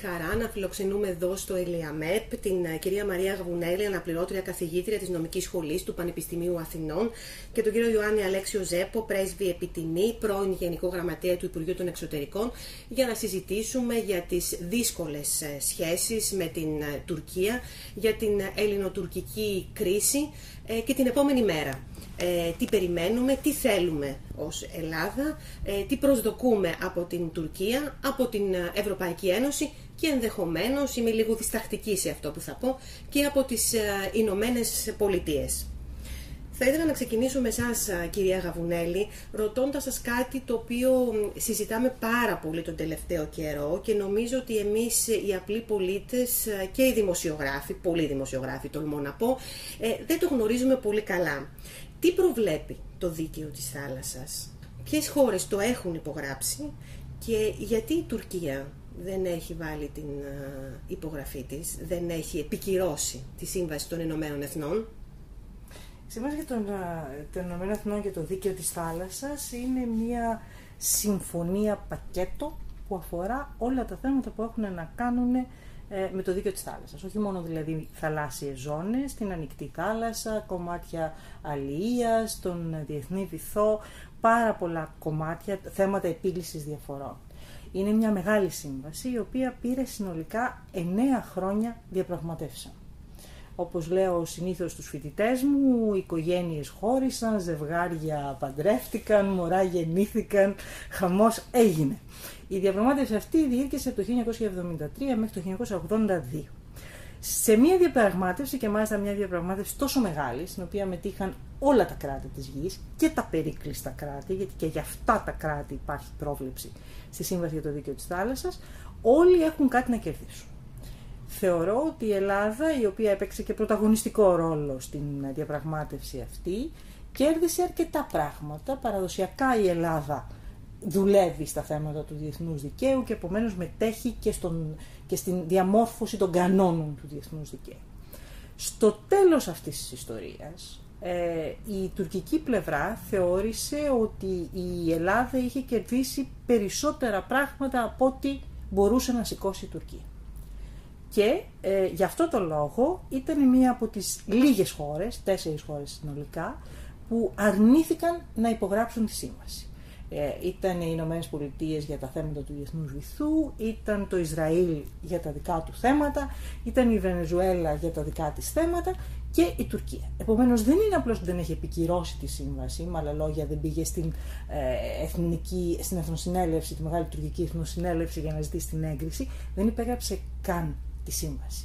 τη χαρά να φιλοξενούμε εδώ στο ΕΛΙΑΜΕΠ την ε, κυρία Μαρία Γαβουνέλη, αναπληρώτρια καθηγήτρια της Νομικής Σχολής του Πανεπιστημίου Αθηνών και τον κύριο Ιωάννη Αλέξιο Ζέπο, πρέσβη επιτιμή, πρώην Γενικό Γραμματέα του Υπουργείου των Εξωτερικών, για να συζητήσουμε για τις δύσκολες ε, σχέσεις με την ε, Τουρκία, για την ελληνοτουρκική κρίση και την επόμενη μέρα ε, τι περιμένουμε, τι θέλουμε ως Ελλάδα, ε, τι προσδοκούμε από την Τουρκία, από την Ευρωπαϊκή Ένωση και ενδεχομένως, είμαι λίγο διστακτική σε αυτό που θα πω, και από τις ε, Ηνωμένες Πολιτείες. Θα ήθελα να ξεκινήσω με εσάς κυρία Γαβουνέλη ρωτώντας σας κάτι το οποίο συζητάμε πάρα πολύ τον τελευταίο καιρό και νομίζω ότι εμείς οι απλοί πολίτες και οι δημοσιογράφοι, πολλοί δημοσιογράφοι τολμώ να πω, ε, δεν το γνωρίζουμε πολύ καλά. Τι προβλέπει το δίκαιο της θάλασσας, ποιες χώρες το έχουν υπογράψει και γιατί η Τουρκία δεν έχει βάλει την υπογραφή της, δεν έχει επικυρώσει τη Σύμβαση των Ηνωμένων Εθνών; Η Σύμβαση των, των Ηνωμένων Εθνών και το δίκαιο της θάλασσας είναι μια συμφωνία πακέτο που αφορά όλα τα θέματα που έχουν να κάνουν ε, με το δίκαιο της θάλασσας. Όχι μόνο δηλαδή θαλάσσιες ζώνες, την ανοιχτή θάλασσα, κομμάτια αλληλείας, τον διεθνή βυθό, πάρα πολλά κομμάτια, θέματα επίλυσης διαφορών. Είναι μια μεγάλη σύμβαση η οποία πήρε συνολικά 9 χρόνια διαπραγματεύσεων. Όπως λέω συνήθως στους φοιτητές μου, οικογένειες χώρισαν, ζευγάρια παντρεύτηκαν, μωρά γεννήθηκαν, χαμός έγινε. Η διαπραγμάτευση αυτή διήρκεσε από το 1973 μέχρι το 1982. Σε μια διαπραγμάτευση και μάλιστα μια διαπραγμάτευση τόσο μεγάλη, στην οποία μετήχαν όλα τα κράτη της γης και τα περίκλειστα κράτη, γιατί και για αυτά τα κράτη υπάρχει πρόβλεψη στη Σύμβαση για το Δίκαιο της Θάλασσας, όλοι έχουν κάτι να κερδίσουν. Θεωρώ ότι η Ελλάδα, η οποία έπαιξε και πρωταγωνιστικό ρόλο στην διαπραγμάτευση αυτή, κέρδισε αρκετά πράγματα. Παραδοσιακά η Ελλάδα δουλεύει στα θέματα του διεθνούς δικαίου και επομένως μετέχει και, στον, και στην διαμόρφωση των κανόνων του διεθνούς δικαίου. Στο τέλος αυτής της ιστορίας, ε, η τουρκική πλευρά θεώρησε ότι η Ελλάδα είχε κερδίσει περισσότερα πράγματα από ό,τι μπορούσε να σηκώσει η Τουρκία. Και ε, γι' αυτό το λόγο ήταν μία από τις λίγες χώρες, τέσσερις χώρες συνολικά, που αρνήθηκαν να υπογράψουν τη σύμβαση. Ε, ήταν οι Ηνωμένες Πολιτείες για τα θέματα του διεθνούς βυθού, ήταν το Ισραήλ για τα δικά του θέματα, ήταν η Βενεζουέλα για τα δικά της θέματα και η Τουρκία. Επομένως δεν είναι απλώς ότι δεν έχει επικυρώσει τη σύμβαση, με άλλα λόγια δεν πήγε στην, ε, εθνική, στην Εθνοσυνέλευση, τη Μεγάλη Τουρκική Εθνοσυνέλευση για να ζητήσει την έγκριση, δεν υπέγραψε καν τη σύμβαση.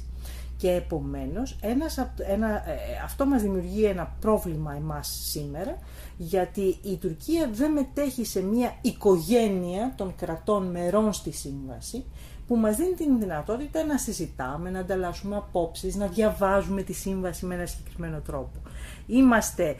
Και επομένως ένας, ένα, ε, αυτό μας δημιουργεί ένα πρόβλημα εμάς σήμερα, γιατί η Τουρκία δεν μετέχει σε μια οικογένεια των κρατών μερών στη σύμβαση, που μας δίνει την δυνατότητα να συζητάμε, να ανταλλάσσουμε απόψεις, να διαβάζουμε τη σύμβαση με ένα συγκεκριμένο τρόπο. Είμαστε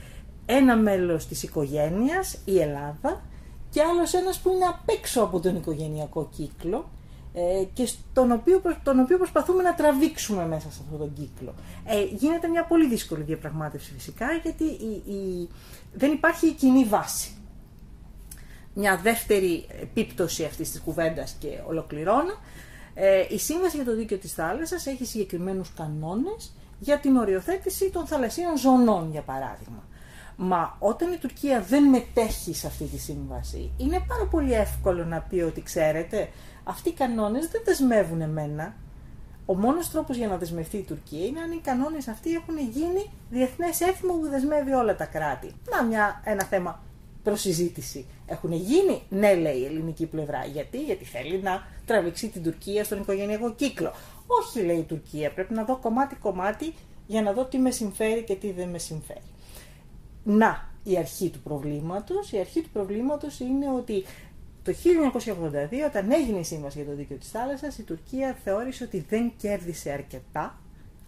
ένα μέλος της οικογένειας, η Ελλάδα, και άλλος ένας που είναι απ' έξω από τον οικογενειακό κύκλο ε, και στον οποίο, τον οποίο προσπαθούμε να τραβήξουμε μέσα σε αυτόν τον κύκλο. Ε, γίνεται μια πολύ δύσκολη διαπραγμάτευση φυσικά γιατί η, δεν υπάρχει η κοινή βάση. Μια δεύτερη επίπτωση αυτής της κουβέντας και ολοκληρώνω. Ε, η Σύμβαση για το Δίκαιο της Θάλασσας έχει συγκεκριμένους κανόνες για την οριοθέτηση των θαλασσίων ζωνών, για παράδειγμα. Μα όταν η Τουρκία δεν μετέχει σε αυτή τη σύμβαση, είναι πάρα πολύ εύκολο να πει ότι ξέρετε, αυτοί οι κανόνες δεν δεσμεύουν εμένα. Ο μόνος τρόπος για να δεσμευτεί η Τουρκία είναι αν οι κανόνες αυτοί έχουν γίνει διεθνές έθιμο που δεσμεύει όλα τα κράτη. Να μια, ένα θέμα προσυζήτηση. Έχουν γίνει, ναι λέει η ελληνική πλευρά. Γιατί, γιατί θέλει να τραβήξει την Τουρκία στον οικογενειακό κύκλο. Όχι λέει η Τουρκία, πρέπει να δω κομμάτι-κομμάτι για να δω τι με συμφέρει και τι δεν με συμφέρει. Να, η αρχή του προβλήματος. Η αρχή του προβλήματος είναι ότι το 1982, όταν έγινε η σύμβαση για το δίκαιο της θάλασσας, η Τουρκία θεώρησε ότι δεν κέρδισε αρκετά,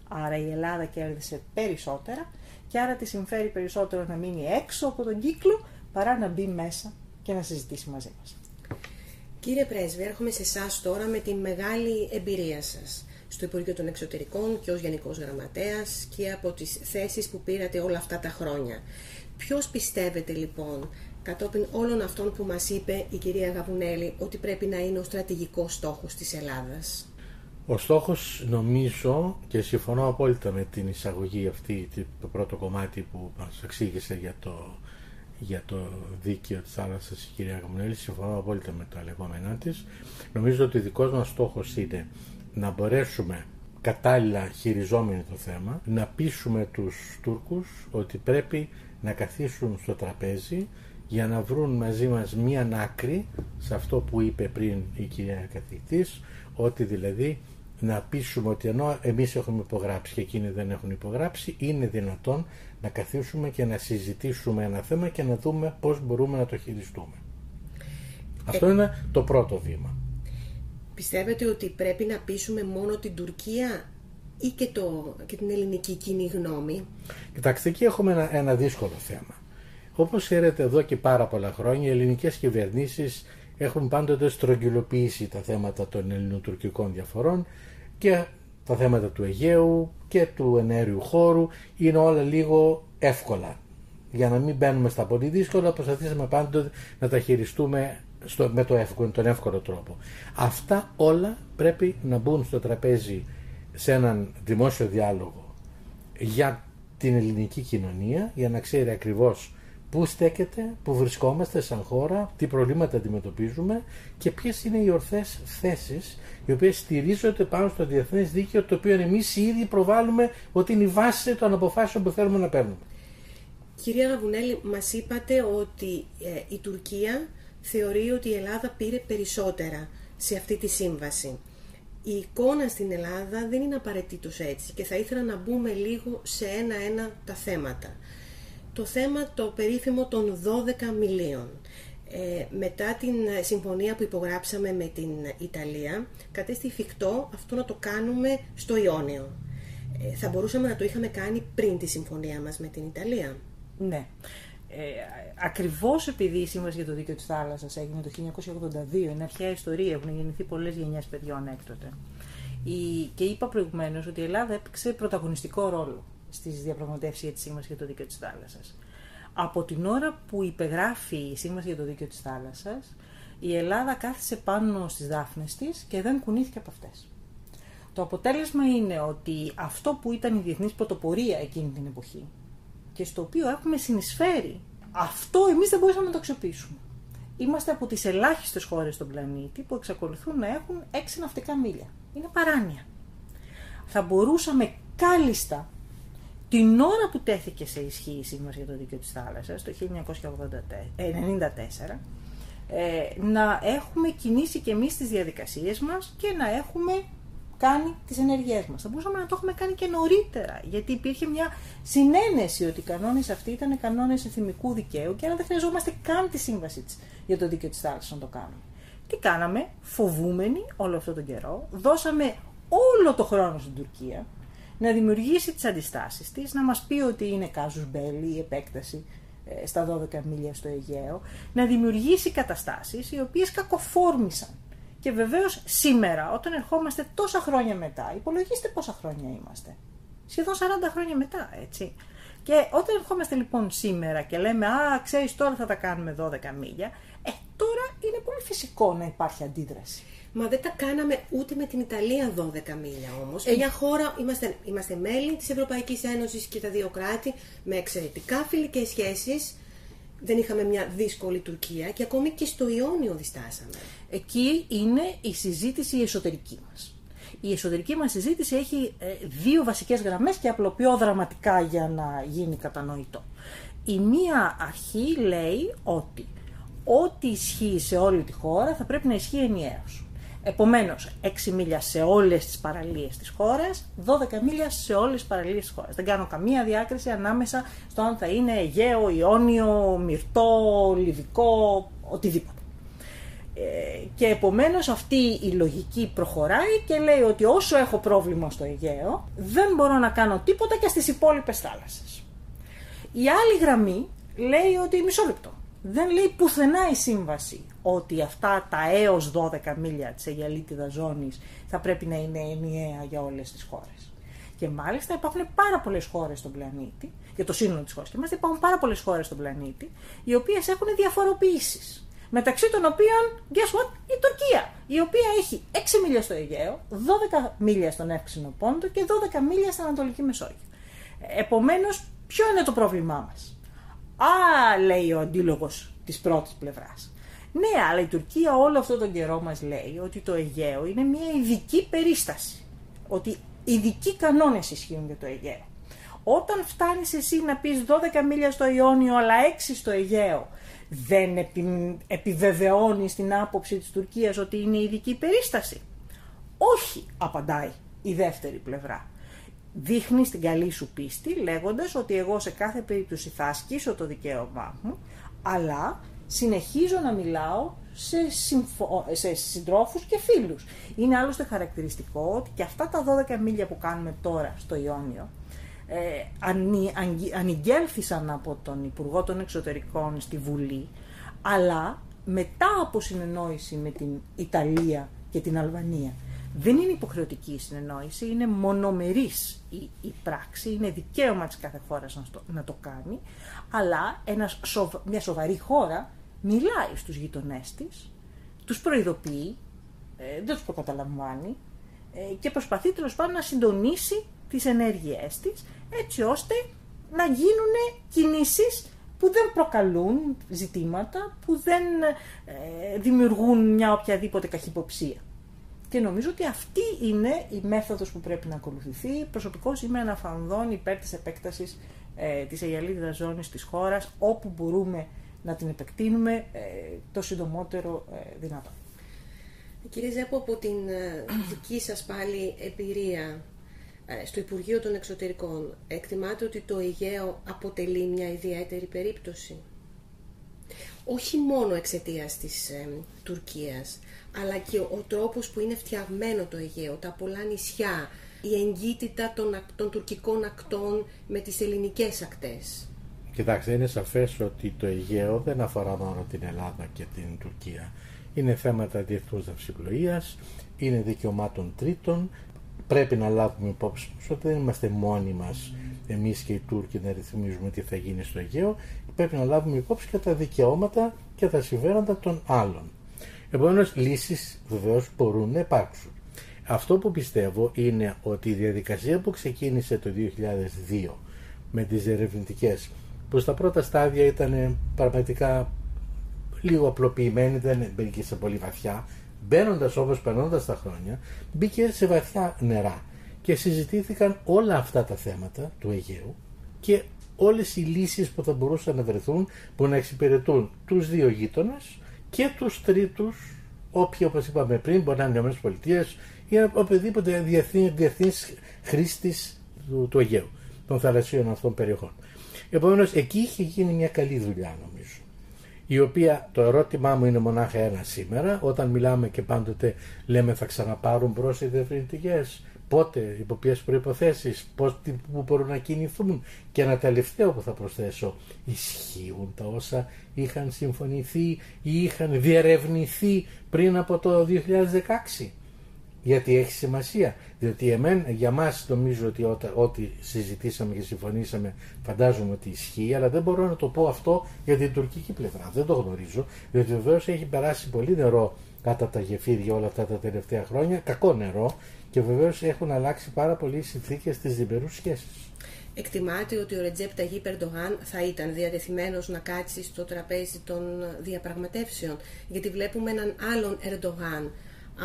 άρα η Ελλάδα κέρδισε περισσότερα και άρα τη συμφέρει περισσότερο να μείνει έξω από τον κύκλο παρά να μπει μέσα και να συζητήσει μαζί μας. Κύριε Πρέσβη, έρχομαι σε εσάς τώρα με τη μεγάλη εμπειρία σας στο Υπουργείο των Εξωτερικών και ως Γενικός Γραμματέας και από τις θέσεις που πήρατε όλα αυτά τα χρόνια. Ποιος πιστεύετε λοιπόν κατόπιν όλων αυτών που μας είπε η κυρία Γαβουνέλη ότι πρέπει να είναι ο στρατηγικός στόχος της Ελλάδας. Ο στόχος νομίζω και συμφωνώ απόλυτα με την εισαγωγή αυτή, το πρώτο κομμάτι που μας εξήγησε για το, για το δίκαιο της θάλασσας η κυρία Γαμουνέλη, συμφωνώ απόλυτα με τα λεγόμενά της. Νομίζω ότι ο δικός μας στόχος είναι να μπορέσουμε κατάλληλα χειριζόμενοι το θέμα, να πείσουμε τους Τούρκους ότι πρέπει να καθίσουν στο τραπέζι για να βρουν μαζί μας μία άκρη σε αυτό που είπε πριν η κυρία καθηγητής, ότι δηλαδή να πείσουμε ότι ενώ εμείς έχουμε υπογράψει και εκείνοι δεν έχουν υπογράψει, είναι δυνατόν να καθίσουμε και να συζητήσουμε ένα θέμα και να δούμε πώς μπορούμε να το χειριστούμε. Αυτό είναι το πρώτο βήμα. Πιστεύετε ότι πρέπει να πείσουμε μόνο την Τουρκία ή και, το, και την ελληνική κοινή γνώμη; Κοιτάξτε, εκεί έχουμε ένα, ένα δύσκολο θέμα. Όπως ξέρετε εδώ και πάρα πολλά χρόνια οι ελληνικές κυβερνήσεις έχουν πάντοτε στρογγυλοποιήσει τα θέματα των ελληνοτουρκικών διαφορών και τα θέματα του Αιγαίου και του ενέργειου χώρου είναι όλα λίγο εύκολα. Για να μην μπαίνουμε στα πολύ δύσκολα, προσπαθήσαμε πάντοτε να τα χειριστούμε στο, με το εύκολο, τον εύκολο τρόπο. Αυτά όλα πρέπει να μπουν στο τραπέζι σε έναν δημόσιο διάλογο για την ελληνική κοινωνία, για να ξέρει ακριβώς πού στέκεται, πού βρισκόμαστε σαν χώρα, τι προβλήματα αντιμετωπίζουμε και ποιες είναι οι ορθές θέσεις οι οποίες στηρίζονται πάνω στο διεθνές δίκαιο το οποίο εμείς ήδη προβάλλουμε ότι είναι η βάση των αποφάσεων που θέλουμε να παίρνουμε. Κυρία Γαβουνέλη, μας είπατε ότι ε, η Τουρκία θεωρεί ότι η Ελλάδα πήρε περισσότερα σε αυτή τη σύμβαση. Η εικόνα στην Ελλάδα δεν είναι απαραίτητος έτσι και θα ήθελα να μπούμε λίγο σε ένα-ένα τα θέματα. Το θέμα το περίφημο των 12 μιλίων. Ε, μετά την συμφωνία που υπογράψαμε με την Ιταλία, κατέστη φυκτό αυτό να το κάνουμε στο Ιόνιο. Ε, θα μπορούσαμε να το είχαμε κάνει πριν τη συμφωνία μας με την Ιταλία. Ναι. Ε, ακριβώς επειδή η Σύμβαση για το Δίκαιο της Θάλασσας έγινε το 1982, είναι αρχαία ιστορία, έχουν γεννηθεί πολλές γενιές παιδιών έκτοτε. Η, και είπα προηγουμένως ότι η Ελλάδα έπαιξε πρωταγωνιστικό ρόλο στις διαπραγματεύσεις για τη Σύμβαση για το Δίκαιο της Θάλασσας. Από την ώρα που υπεγράφει η Σύμβαση για το Δίκαιο της Θάλασσας, η Ελλάδα κάθισε πάνω στις δάφνες της και δεν κουνήθηκε από αυτές. Το αποτέλεσμα είναι ότι αυτό που ήταν η διεθνής πρωτοπορία εκείνη την εποχή και στο οποίο έχουμε συνεισφέρει, αυτό εμείς δεν μπορούσαμε να το αξιοποιήσουμε. Είμαστε από τις ελάχιστες χώρες στον πλανήτη που εξακολουθούν να έχουν έξι ναυτικά μίλια. Είναι παράνοια. Θα μπορούσαμε κάλλιστα την ώρα που τέθηκε σε ισχύ η Σύμβαση για το Δίκαιο της Θάλασσας, το 1994, ε, να έχουμε κινήσει και εμείς τις διαδικασίες μας και να έχουμε κάνει τις ενεργειές μας. Θα μπορούσαμε να το έχουμε κάνει και νωρίτερα, γιατί υπήρχε μια συνένεση ότι οι κανόνες αυτοί ήταν κανόνες εθνικού δικαίου και άρα δεν χρειαζόμαστε καν τη σύμβαση της για το δίκαιο της θάλασσας να το κάνουμε. Τι κάναμε, φοβούμενοι όλο αυτό τον καιρό, δώσαμε όλο το χρόνο στην Τουρκία, να δημιουργήσει τις αντιστάσεις της, να μας πει ότι είναι κάζους μπέλη η επέκταση ε, στα 12 μίλια στο Αιγαίο, να δημιουργήσει καταστάσεις οι οποίες κακοφόρμησαν. Και βεβαίως σήμερα, όταν ερχόμαστε τόσα χρόνια μετά, υπολογίστε πόσα χρόνια είμαστε. Σχεδόν 40 χρόνια μετά, έτσι. Και όταν ερχόμαστε λοιπόν σήμερα και λέμε «Α, ξέρεις τώρα θα τα κάνουμε 12 μίλια», ε, τώρα είναι πολύ φυσικό να υπάρχει αντίδραση. Μα δεν τα κάναμε ούτε με την Ιταλία 12 μίλια όμως. Ε... Μια χώρα, είμαστε, είμαστε μέλη της Ευρωπαϊκής Ένωσης και τα δύο κράτη με εξαιρετικά φιλικέ σχέσεις. Δεν είχαμε μια δύσκολη Τουρκία και ακόμη και στο Ιόνιο διστάσαμε. Εκεί είναι η συζήτηση εσωτερική μας. Η εσωτερική μας συζήτηση έχει ε, δύο βασικές γραμμές και απλοποιώ δραματικά για να γίνει κατανοητό. Η μία αρχή λέει ότι ό,τι ισχύει σε όλη τη χώρα θα πρέπει να ισχύει ενιαίως. Επομένως, 6 μίλια σε όλες τις παραλίες της χώρας, 12 μίλια σε όλες τις παραλίες της χώρας. Δεν κάνω καμία διάκριση ανάμεσα στο αν θα είναι Αιγαίο, Ιόνιο, Μυρτό, Λιβικό, οτιδήποτε. Ε, και επομένως αυτή η λογική προχωράει και λέει ότι όσο έχω πρόβλημα στο Αιγαίο, δεν μπορώ να κάνω τίποτα και στις υπόλοιπες θάλασσες. Η άλλη γραμμή λέει ότι μισό λεπτό. Δεν λέει πουθενά η σύμβαση ότι αυτά τα έως 12 μίλια της Αιγαλίτιδας ζώνης θα πρέπει να είναι ενιαία για όλες τις χώρες. Και μάλιστα υπάρχουν πάρα πολλές χώρες στον πλανήτη, για το σύνολο της χώρας και μάλιστα υπάρχουν πάρα πολλές χώρες στον πλανήτη, οι οποίες έχουν διαφοροποιήσεις. μεταξύ των οποίων, guess what, η Τουρκία, η οποία έχει 6 μίλια στο Αιγαίο, 12 μίλια στον Εύξηνο Πόντο και 12 μίλια στην Ανατολική Μεσόγειο. Επομένως, ποιο είναι το πρόβλημά μας; Α, λέει ο αντίλογος της πρώτης πλευράς. Ναι, αλλά η Τουρκία όλο αυτόν τον καιρό μας λέει ότι το Αιγαίο είναι μια ειδική περίσταση. Ότι ειδικοί κανόνες ισχύουν για το Αιγαίο. Όταν φτάνεις εσύ να πεις 12 μίλια στο Ιόνιο αλλά 6 στο Αιγαίο, δεν επι, επιβεβαιώνεις την άποψη της Τουρκίας ότι είναι ειδική περίσταση. Όχι, απαντάει η δεύτερη πλευρά. Δείχνει την καλή σου πίστη λέγοντας ότι εγώ σε κάθε περίπτωση θα ασκήσω το δικαίωμά μου, αλλά συνεχίζω να μιλάω σε, συμφω... σε συντρόφους και φίλους. Είναι άλλωστε χαρακτηριστικό ότι και αυτά τα 12 μίλια που κάνουμε τώρα στο Ιόνιο ε, ανηγγέλθησαν από τον Υπουργό των Εξωτερικών στη Βουλή, αλλά μετά από συνεννόηση με την Ιταλία και την Αλβανία. Δεν είναι υποχρεωτική η συνεννόηση, είναι μονομερής η, η πράξη, είναι δικαίωμα της κάθε χώρας να, να το κάνει, αλλά ένας, μια σοβαρή χώρα μιλάει στους γειτονές της, τους προειδοποιεί, ε, δεν τους προκαταλαμβάνει ε, και προσπαθεί τέλος πάντων να συντονίσει τις ενέργειές της έτσι ώστε να γίνουν κινήσεις που δεν προκαλούν ζητήματα, που δεν ε, δημιουργούν μια οποιαδήποτε καχυποψία. Και νομίζω ότι αυτή είναι η μέθοδος που πρέπει να ακολουθηθεί. Προσωπικώς είμαι αναφανδόν υπέρ της επέκτασης ε, της αγιαλίδας ζώνης της χώρας, όπου μπορούμε να την επεκτείνουμε ε, το συντομότερο ε, δυνατό. Κύριε Ζέπο, από την ε, δική σας πάλι εμπειρία στο Υπουργείο των Εξωτερικών, εκτιμάτε ότι το Αιγαίο αποτελεί μια ιδιαίτερη περίπτωση; Όχι μόνο εξαιτίας της ε, Τουρκίας, αλλά και ο τρόπος που είναι φτιαγμένο το Αιγαίο, τα πολλά νησιά, η εγκύτητα των, των τουρκικών ακτών με τις ελληνικές ακτές. Κοιτάξτε, είναι σαφές ότι το Αιγαίο δεν αφορά μόνο την Ελλάδα και την Τουρκία. Είναι θέματα διεθνούς δαυσιπλοείας, είναι δικαιωμάτων τρίτων. Πρέπει να λάβουμε υπόψη μας ότι δεν είμαστε μόνοι μας εμείς και οι Τούρκοι να ρυθμίζουμε τι θα γίνει στο Αιγαίο. Πρέπει να λάβουμε υπόψη και τα δικαιώματα και τα συμφέροντα των άλλων. Επομένως, λύσεις βεβαίως μπορούν να υπάρξουν. Αυτό που πιστεύω είναι ότι η διαδικασία που ξεκίνησε το 2002 με τις ερευνητικέ που στα πρώτα στάδια ήταν πραγματικά λίγο απλοποιημένη, δεν μπήκε σε πολύ βαθιά, μπαίνοντας όπως περνώντας τα χρόνια, μπήκε σε βαθιά νερά και συζητήθηκαν όλα αυτά τα θέματα του Αιγαίου και όλες οι λύσεις που θα μπορούσαν να βρεθούν που να εξυπηρετούν τους δύο γείτονες και τους τρίτους όποιοι όπως είπαμε πριν μπορεί να είναι οι ΗΠΑ ή οποιοδήποτε διεθνή, διεθνής χρήστης του, του Αιγαίου των θαλασσίων αυτών περιοχών. Επομένως, εκεί είχε γίνει μια καλή δουλειά νομίζω. Η οποία το ερώτημά μου είναι μονάχα ένα σήμερα, όταν μιλάμε και πάντοτε λέμε θα ξαναπάρουν μπρος οι διευρυντικέ. Πότε, υπό ποιες προποθέσει, πού μπορούν να κινηθούν. Και ένα τελευταίο που θα προσθέσω, ισχύουν τα όσα είχαν συμφωνηθεί ή είχαν διερευνηθεί πριν από το 2016 γιατί έχει σημασία. Διότι εμέν, για μας νομίζω ότι ό,τι συζητήσαμε και συμφωνήσαμε φαντάζομαι ότι ισχύει, αλλά δεν μπορώ να το πω αυτό για την τουρκική πλευρά. Δεν το γνωρίζω, διότι βεβαίως έχει περάσει πολύ νερό κάτω από τα γεφύρια όλα αυτά τα τελευταία χρόνια, κακό νερό και βεβαίως έχουν αλλάξει πάρα πολύ οι συνθήκες της διμερούς σχέσης. Εκτιμάται ότι ο Ρετζέπ Ταγί Περντογάν θα ήταν διατεθειμένος να κάτσει στο τραπέζι των διαπραγματεύσεων. Γιατί βλέπουμε έναν άλλον Ερντογάν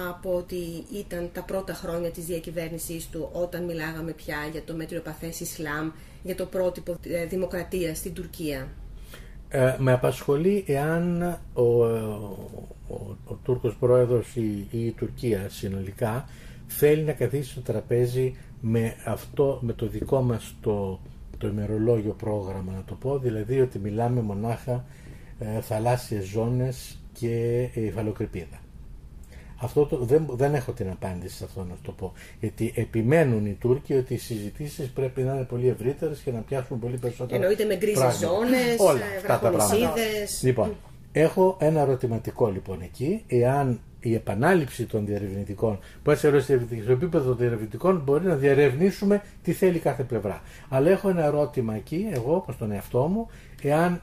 από ότι ήταν τα πρώτα χρόνια της διακυβέρνησής του όταν μιλάγαμε πια για το μέτριο παθές Ισλάμ, για το πρότυπο ε, δημοκρατίας στην Τουρκία. Ε, με απασχολεί εάν ο, ο, ο, Τούρκος πρόεδρος ή, ή η Τουρκία συνολικά θέλει να καθίσει στο τραπέζι με αυτό, με το δικό μας το, το ημερολόγιο πρόγραμμα να το πω, δηλαδή ότι μιλάμε μονάχα ε, θαλάσσιες ζώνες και υφαλοκρηπίδα. Αυτό το, δεν, δεν έχω την απάντηση σε αυτό να το πω. Γιατί επιμένουν οι Τούρκοι ότι οι συζητήσεις πρέπει να είναι πολύ ευρύτερες και να πιάσουν πολύ περισσότερα. Εννοείται με γκρίζες ζώνες, βραχονισίδες. Λοιπόν, έχω ένα ερωτηματικό λοιπόν εκεί, εάν η επανάληψη των διαρευνητικών, που έτσι στο επίπεδο των διαρευνητικών μπορεί να διαρευνήσουμε τι θέλει κάθε πλευρά. Αλλά έχω ένα ερώτημα εκεί, εγώ όπως τον εαυτό μου, εάν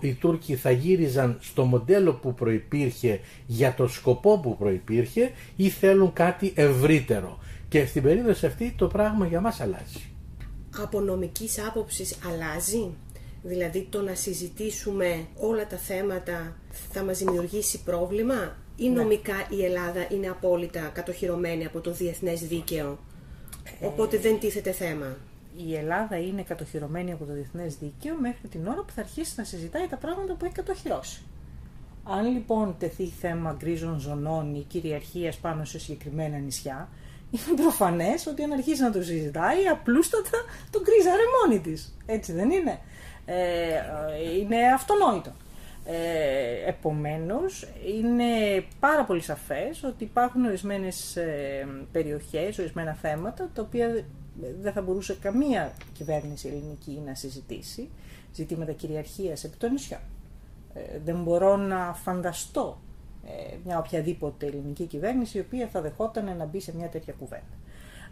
οι Τούρκοι θα γύριζαν στο μοντέλο που προϋπήρχε για το σκοπό που προϋπήρχε ή θέλουν κάτι ευρύτερο. Και στην περίπτωση αυτή το πράγμα για μας αλλάζει. Από νομικής άποψης αλλάζει; Δηλαδή το να συζητήσουμε όλα τα θέματα θα μας δημιουργήσει πρόβλημα; Ή ναι. νομικά η Ελλάδα είναι απόλυτα κατοχυρωμένη από το διεθνές δίκαιο; Ε, οπότε δεν τίθεται θέμα. Η Ελλάδα είναι κατοχυρωμένη από το διεθνές δίκαιο μέχρι την ώρα που θα αρχίσει να συζητάει τα πράγματα που έχει κατοχυρώσει. Αν λοιπόν τεθεί θέμα γκρίζων ζωνών ή κυριαρχίας πάνω σε συγκεκριμένα νησιά, είναι προφανές ότι αν αρχίσει να το συζητάει, απλούστατα τον κρίζαρε μόνη της. Έτσι δεν είναι; Ε, είναι αυτονόητο. Ε, επομένως, είναι πάρα πολύ σαφές ότι υπάρχουν ορισμένες ε, περιοχές, ορισμένα θέματα, τα οποία δεν θα μπορούσε καμία κυβέρνηση ελληνική να συζητήσει, ζητήματα κυριαρχίας επί των νησιών. Ε, δεν μπορώ να φανταστώ ε, μια οποιαδήποτε ελληνική κυβέρνηση η οποία θα δεχόταν να μπει σε μια τέτοια κουβέντα.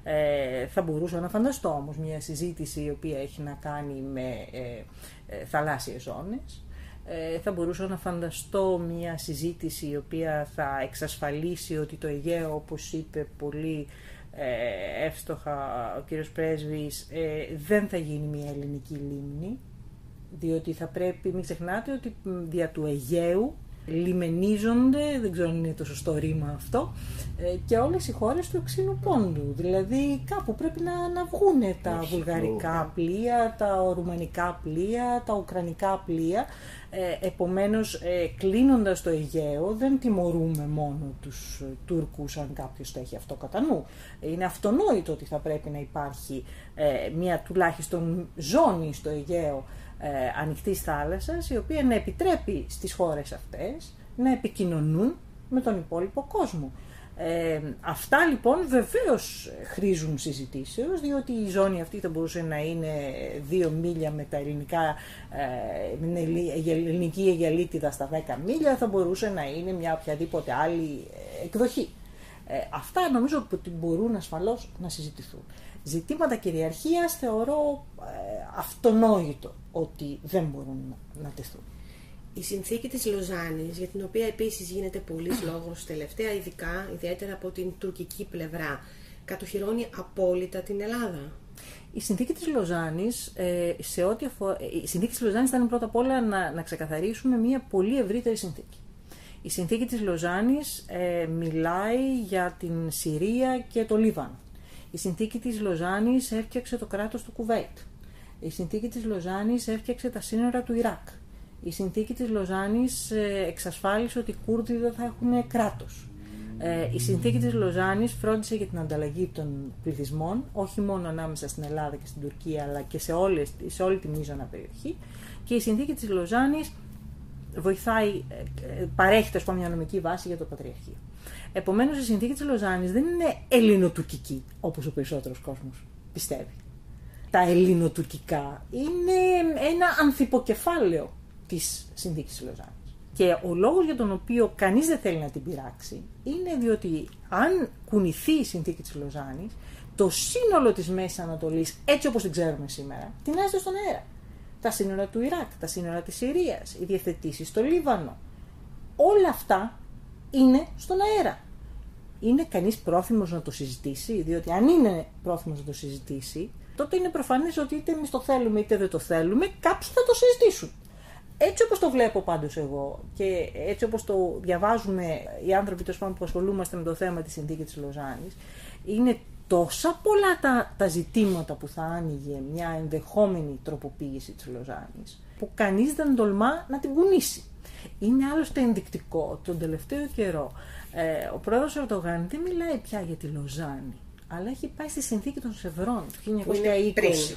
Ε, θα μπορούσα να φανταστώ όμως μια συζήτηση η οποία έχει να κάνει με ε, ε, θαλάσσιες ζώνες. Ε, θα μπορούσα να φανταστώ μια συζήτηση η οποία θα εξασφαλίσει ότι το Αιγαίο, όπως είπε πολύ ε, εύστοχα ο κύριος Πρέσβης, δεν θα γίνει μια ελληνική λίμνη, διότι θα πρέπει, μην ξεχνάτε ότι δια του Αιγαίου λιμενίζονται, δεν ξέρω αν είναι το σωστό ρήμα αυτό, ε, και όλες οι χώρες του εξήνου πόντου. Δηλαδή κάπου πρέπει να, να βγουν τα βουλγαρικά πλοία, τα ρουμανικά πλοία, τα ουκρανικά πλοία. Ε, επομένως, ε, κλείνοντας το Αιγαίο, δεν τιμωρούμε μόνο τους ε, Τούρκους αν κάποιος το έχει αυτό κατά νου. Είναι αυτονόητο ότι θα πρέπει να υπάρχει ε, μια τουλάχιστον ζώνη στο Αιγαίο ε, ανοιχτής θάλασσας, η οποία να επιτρέπει στις χώρες αυτές να επικοινωνούν με τον υπόλοιπο κόσμο. Ε, αυτά λοιπόν βεβαίως χρήζουν συζητήσεως διότι η ζώνη αυτή θα μπορούσε να είναι δύο μίλια με τα ελληνικά ε, με την ελληνική αιγαλίτιδα στα 10 μίλια θα μπορούσε να είναι μια οποιαδήποτε άλλη ε, εκδοχή. Ε, αυτά νομίζω ότι μπορούν ασφαλώς να συζητηθούν. Ζητήματα κυριαρχίας θεωρώ ε, αυτονόητο ότι δεν μπορούν να, να τεθούν. Η συνθήκη της Λοζάνης, για την οποία επίσης γίνεται πολλής λόγος τελευταία, ειδικά, ιδιαίτερα από την τουρκική πλευρά, κατοχυρώνει απόλυτα την Ελλάδα. Η συνθήκη της Λοζάνης, ε, σε ό,τι αφορά... η συνθήκη της Λοζάνης ήταν πρώτα απ' όλα να, να ξεκαθαρίσουμε μια πολύ ευρύτερη συνθήκη. Η συνθήκη της Λοζάνης ε, μιλάει για την Συρία και το Λίβανο. Η συνθήκη της Λοζάνης έφτιαξε το κράτος του Κουβέιτ. Η συνθήκη της Λοζάνης έφτιαξε τα σύνορα του Ιράκ. Η συνθήκη της Λοζάνης ε, εξασφάλισε ότι οι Κούρδοι δεν θα έχουν κράτος. Ε, η συνθήκη της Λοζάνης φρόντισε για την ανταλλαγή των πληθυσμών, όχι μόνο ανάμεσα στην Ελλάδα και στην Τουρκία, αλλά και σε, όλες, σε όλη τη μείζωνα περιοχή. Και η συνθήκη της Λοζάνης βοηθάει, ε, παρέχει τόσο μια νομική βάση για το Πατριαρχείο. Επομένως, η συνθήκη της Λοζάνης δεν είναι ελληνοτουρκική, όπως ο περισσότερος κόσμος πιστεύει. Τα ελληνοτουρκικά είναι ένα ανθυποκεφάλαιο της συνθήκης της Λοζάνης. Και ο λόγος για τον οποίο κανείς δεν θέλει να την πειράξει είναι διότι αν κουνηθεί η συνθήκη της Λοζάνης, το σύνολο της Μέσης Ανατολής, έτσι όπως την ξέρουμε σήμερα, τεινάζεται στον αέρα. Τα σύνορα του Ιράκ, τα σύνορα της Συρίας, οι διευθετήσεις στο Λίβανο. Όλα αυτά είναι στον αέρα είναι κανείς πρόθυμος να το συζητήσει, διότι αν είναι πρόθυμος να το συζητήσει, τότε είναι προφανές ότι είτε εμείς το θέλουμε είτε δεν το θέλουμε, κάποιοι θα το συζητήσουν. Έτσι όπως το βλέπω πάντως εγώ και έτσι όπως το διαβάζουμε οι άνθρωποι που ασχολούμαστε με το θέμα της συνθήκης της Λοζάνης, είναι τόσα πολλά τα, τα ζητήματα που θα άνοιγε μια ενδεχόμενη τροποποίηση της Λοζάνης που κανείς δεν τολμά να την κουνήσει. Είναι άλλωστε ενδεικτικό τον τελευταίο καιρό ε, ο πρόεδρος Ερντογάν δεν μιλάει πια για τη Λοζάνη, αλλά έχει πάει στη συνθήκη των Σευρών του 1920,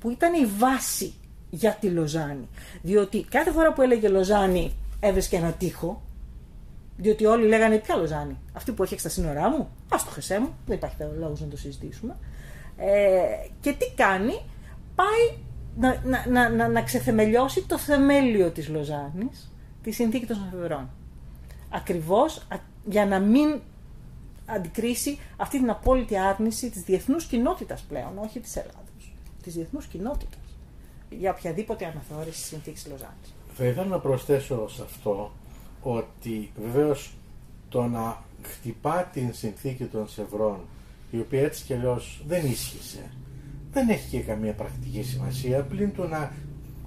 που ήταν η βάση για τη Λοζάνη. Διότι κάθε φορά που έλεγε Λοζάνη έβρισκε ένα τείχο, διότι όλοι λέγανε ποια Λοζάνη, αυτή που έχει στα σύνορά μου, ας το χεσέ μου, δεν υπάρχει λόγος να το συζητήσουμε. Ε, και τι κάνει, πάει να, να, να, να, να ξεθεμελιώσει το θεμέλιο της Λοζάνης, τη συνθήκη των Σευρών. Ακριβώς για να μην αντικρίσει αυτή την απόλυτη άρνηση της διεθνούς κοινότητας πλέον, όχι της Ελλάδος, της διεθνούς κοινότητας, για οποιαδήποτε αναθεώρηση της συνθήκης Λοζάνης. Θα ήθελα να προσθέσω σε αυτό ότι βεβαίως το να χτυπά την συνθήκη των Σευρών η οποία έτσι κι αλλιώς δεν ίσχυσε δεν έχει και καμία πρακτική σημασία πλην το να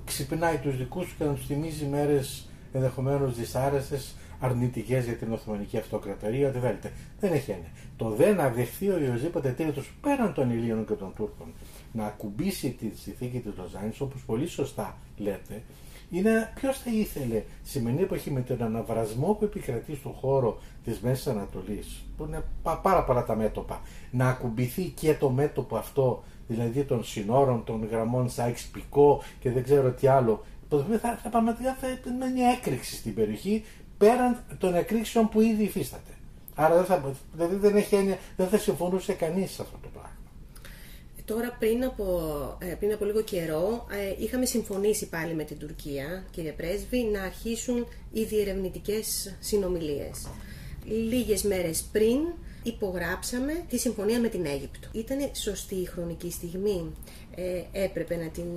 ξυπνάει τους δικούς του και να τους θυμίζει μέρες ενδεχομένως δυσάρεστες αρνητικές για την Οθωμανική Αυτοκρατορία, ό,τι θέλετε. Δεν έχει έννοια. Το δεν να δεχθεί ο οποιοδήποτε τρίτο πέραν των Ελλήνων και των Τούρκων να ακουμπήσει τη συνθήκη τη Λοζάνης, όπως πολύ σωστά λέτε, είναι ποιος θα ήθελε σημερινή εποχή με τον αναβρασμό που επικρατεί στον χώρο της Μέσης Ανατολής, που είναι πάρα πολλά τα μέτωπα, να ακουμπηθεί και το μέτωπο αυτό, δηλαδή των συνόρων, των γραμμών Σάιξ Πικό και δεν ξέρω τι άλλο. Θα, θα, πραγματικά θα είναι μια έκρηξη στην περιοχή πέραν των εκρήξεων που ήδη υφίσταται. Άρα δεν θα, δηλαδή δεν, έχει έννοια, δεν θα συμφωνούσε κανείς σε αυτό το πράγμα. Τώρα πριν από, ε, πριν από λίγο καιρό ε, είχαμε συμφωνήσει πάλι με την Τουρκία, κύριε Πρέσβη, να αρχίσουν οι διερευνητικές συνομιλίες. Λίγες μέρες πριν υπογράψαμε τη συμφωνία με την Αίγυπτο. Ήταν σωστή η χρονική στιγμή, ε, έπρεπε να την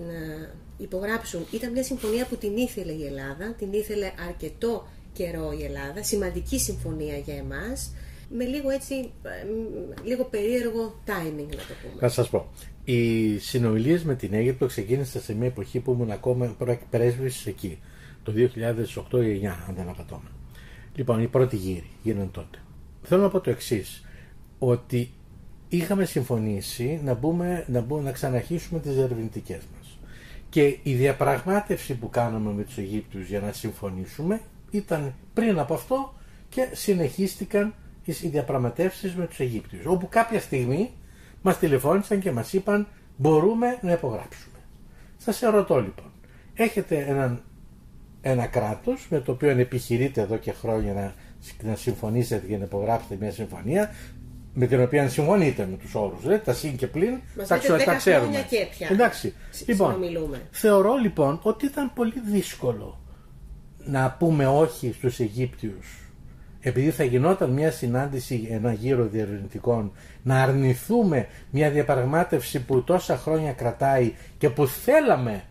υπογράψουν. Ήταν μια συμφωνία που την ήθελε η Ελλάδα, την ήθελε αρκετό καιρό η Ελλάδα, σημαντική συμφωνία για εμάς, με λίγο έτσι, λίγο περίεργο timing να το πούμε. Να σας πω, οι συνομιλίες με την Αίγυπτο ξεκίνησαν σε μια εποχή που ήμουν ακόμα πρέσβης εκεί, το 2008 ή 2009 αν δεν απατώμε. Λοιπόν, οι πρώτοι γύροι γίνανε τότε. Θέλω να πω το εξής ότι είχαμε συμφωνήσει να, μπούμε, να, μπούμε, να ξαναρχίσουμε τις ερευνητικές μας. Και η διαπραγμάτευση που κάναμε με τους Αιγύπτιους για να συμφωνήσουμε ήταν πριν από αυτό και συνεχίστηκαν οι διαπραγματεύσεις με τους Αιγύπτιους όπου κάποια στιγμή μας τηλεφώνησαν και μας είπαν μπορούμε να υπογράψουμε. Σας ερωτώ λοιπόν, έχετε έναν, ένα κράτος με το οποίο επιχειρείτε εδώ και χρόνια να, να συμφωνήσετε και να υπογράψετε μια συμφωνία με την οποία συμφωνείτε με τους όρους, δηλαδή, τα συν και πλην, τα, τα ξέρουμε. Και πια. Εντάξει. Λοιπόν, θεωρώ λοιπόν ότι ήταν πολύ δύσκολο να πούμε όχι στους Αιγύπτιους επειδή θα γινόταν μια συνάντηση, ένα γύρο διερευνητικών, να αρνηθούμε μια διαπραγμάτευση που τόσα χρόνια κρατάει και που θέλαμε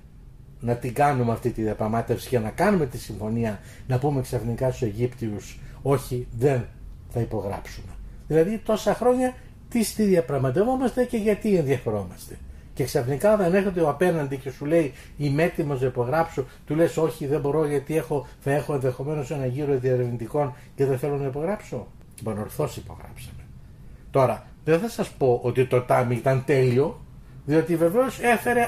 να την κάνουμε αυτή τη διαπραγμάτευση και να κάνουμε τη συμφωνία, να πούμε ξαφνικά στους Αιγύπτιους όχι δεν θα υπογράψουμε. Δηλαδή τόσα χρόνια τι στη διαπραγματευόμαστε και γιατί ενδιαφερόμαστε και ξαφνικά όταν έρχεται ο απέναντι και σου λέει Είμαι έτοιμος να υπογράψω, του λες: Όχι, δεν μπορώ γιατί έχω, θα έχω ενδεχομένως ένα γύρο διαρευνητικών και δεν θέλω να υπογράψω. Λοιπόν, ορθώς υπογράψαμε. Τώρα, δεν θα σας πω ότι το τάμι ήταν τέλειο, διότι βεβαίως έφερε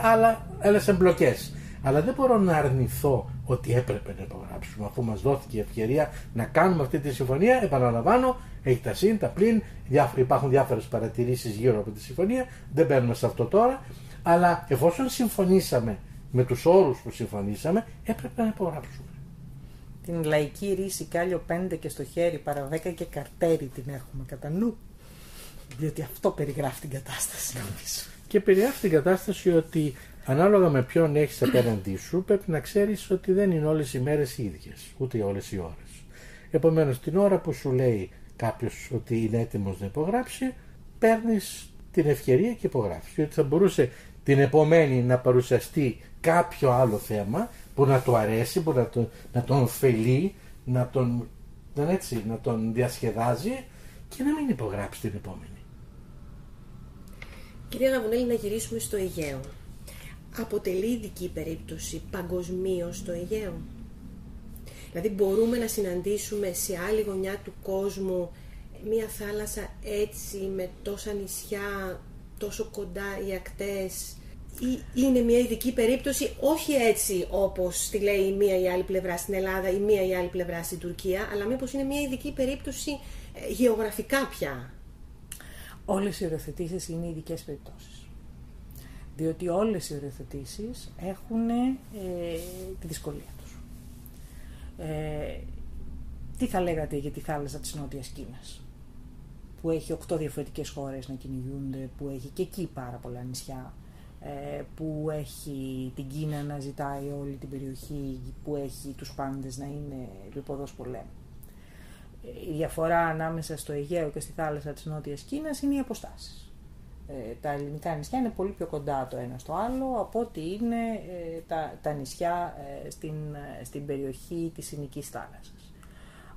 άλλε εμπλοκέ. Αλλά δεν μπορώ να αρνηθώ ότι έπρεπε να υπογράψουμε αφού μας δόθηκε η ευκαιρία να κάνουμε αυτή τη συμφωνία. Επαναλαμβάνω, έχει τα συν, τα πλην, υπάρχουν διάφορες παρατηρήσεις γύρω από τη συμφωνία. Δεν μπαίνουμε σε αυτό τώρα. Αλλά εφόσον συμφωνήσαμε με τους όρους που συμφωνήσαμε, έπρεπε να υπογράψουμε. Την λαϊκή ρίση κάλιο πέντε και στο χέρι παρά δέκα και καρτέρι την έχουμε κατά νου. Διότι αυτό περιγράφει την κατάσταση νομίζω. Και περιγράφει την κατάσταση ότι ανάλογα με ποιον έχεις απέναντί σου πρέπει να ξέρεις ότι δεν είναι όλες οι μέρες ίδιες, ούτε όλες οι ώρες. Επομένως, την ώρα που σου λέει κάποιος ότι είναι έτοιμος να υπογράψει, παίρνεις την ευκαιρία και υπογράφεις. Γιατί θα μπορούσε την επομένη να παρουσιαστεί κάποιο άλλο θέμα που να του αρέσει, που να τον, να τον ωφελεί, να τον, δεν έτσι, να τον διασκεδάζει και να μην υπογράψει την επόμενη. Κυρία Γαβουνέλη, να γυρίσουμε στο Αιγαίο. Αποτελεί ειδική περίπτωση παγκοσμίως το Αιγαίο; Δηλαδή μπορούμε να συναντήσουμε σε άλλη γωνιά του κόσμου μία θάλασσα έτσι με τόσα νησιά, τόσο κοντά οι ακτές; Ή είναι μια ειδική περίπτωση όχι έτσι όπως τη λέει η μία ή άλλη πλευρά στην Ελλάδα ή μία ή άλλη πλευρά στην Τουρκία αλλά μήπως είναι μια ειδική περίπτωση ε, γεωγραφικά πια; Όλες οι οριοθετήσεις είναι ειδικές περιπτώσεις. Διότι όλες οι οριοθετήσεις έχουν ε, τη δυσκολία τους. Ε, τι θα λέγατε για τη θάλασσα της Νότιας Κίνας που έχει οκτώ διαφορετικές χώρες να κυνηγούνται, που έχει και εκεί πάρα πολλά νησιά, ε, που έχει την Κίνα να ζητάει όλη την περιοχή, που έχει τους πάντες να είναι λιποδός πολέμου. Η διαφορά ανάμεσα στο Αιγαίο και στη θάλασσα της Νότιας Κίνας είναι οι αποστάσεις. Ε, τα ελληνικά νησιά είναι πολύ πιο κοντά το ένα στο άλλο από ότι είναι ε, τα, τα νησιά ε, στην, στην περιοχή της Ινικής θάλασσας.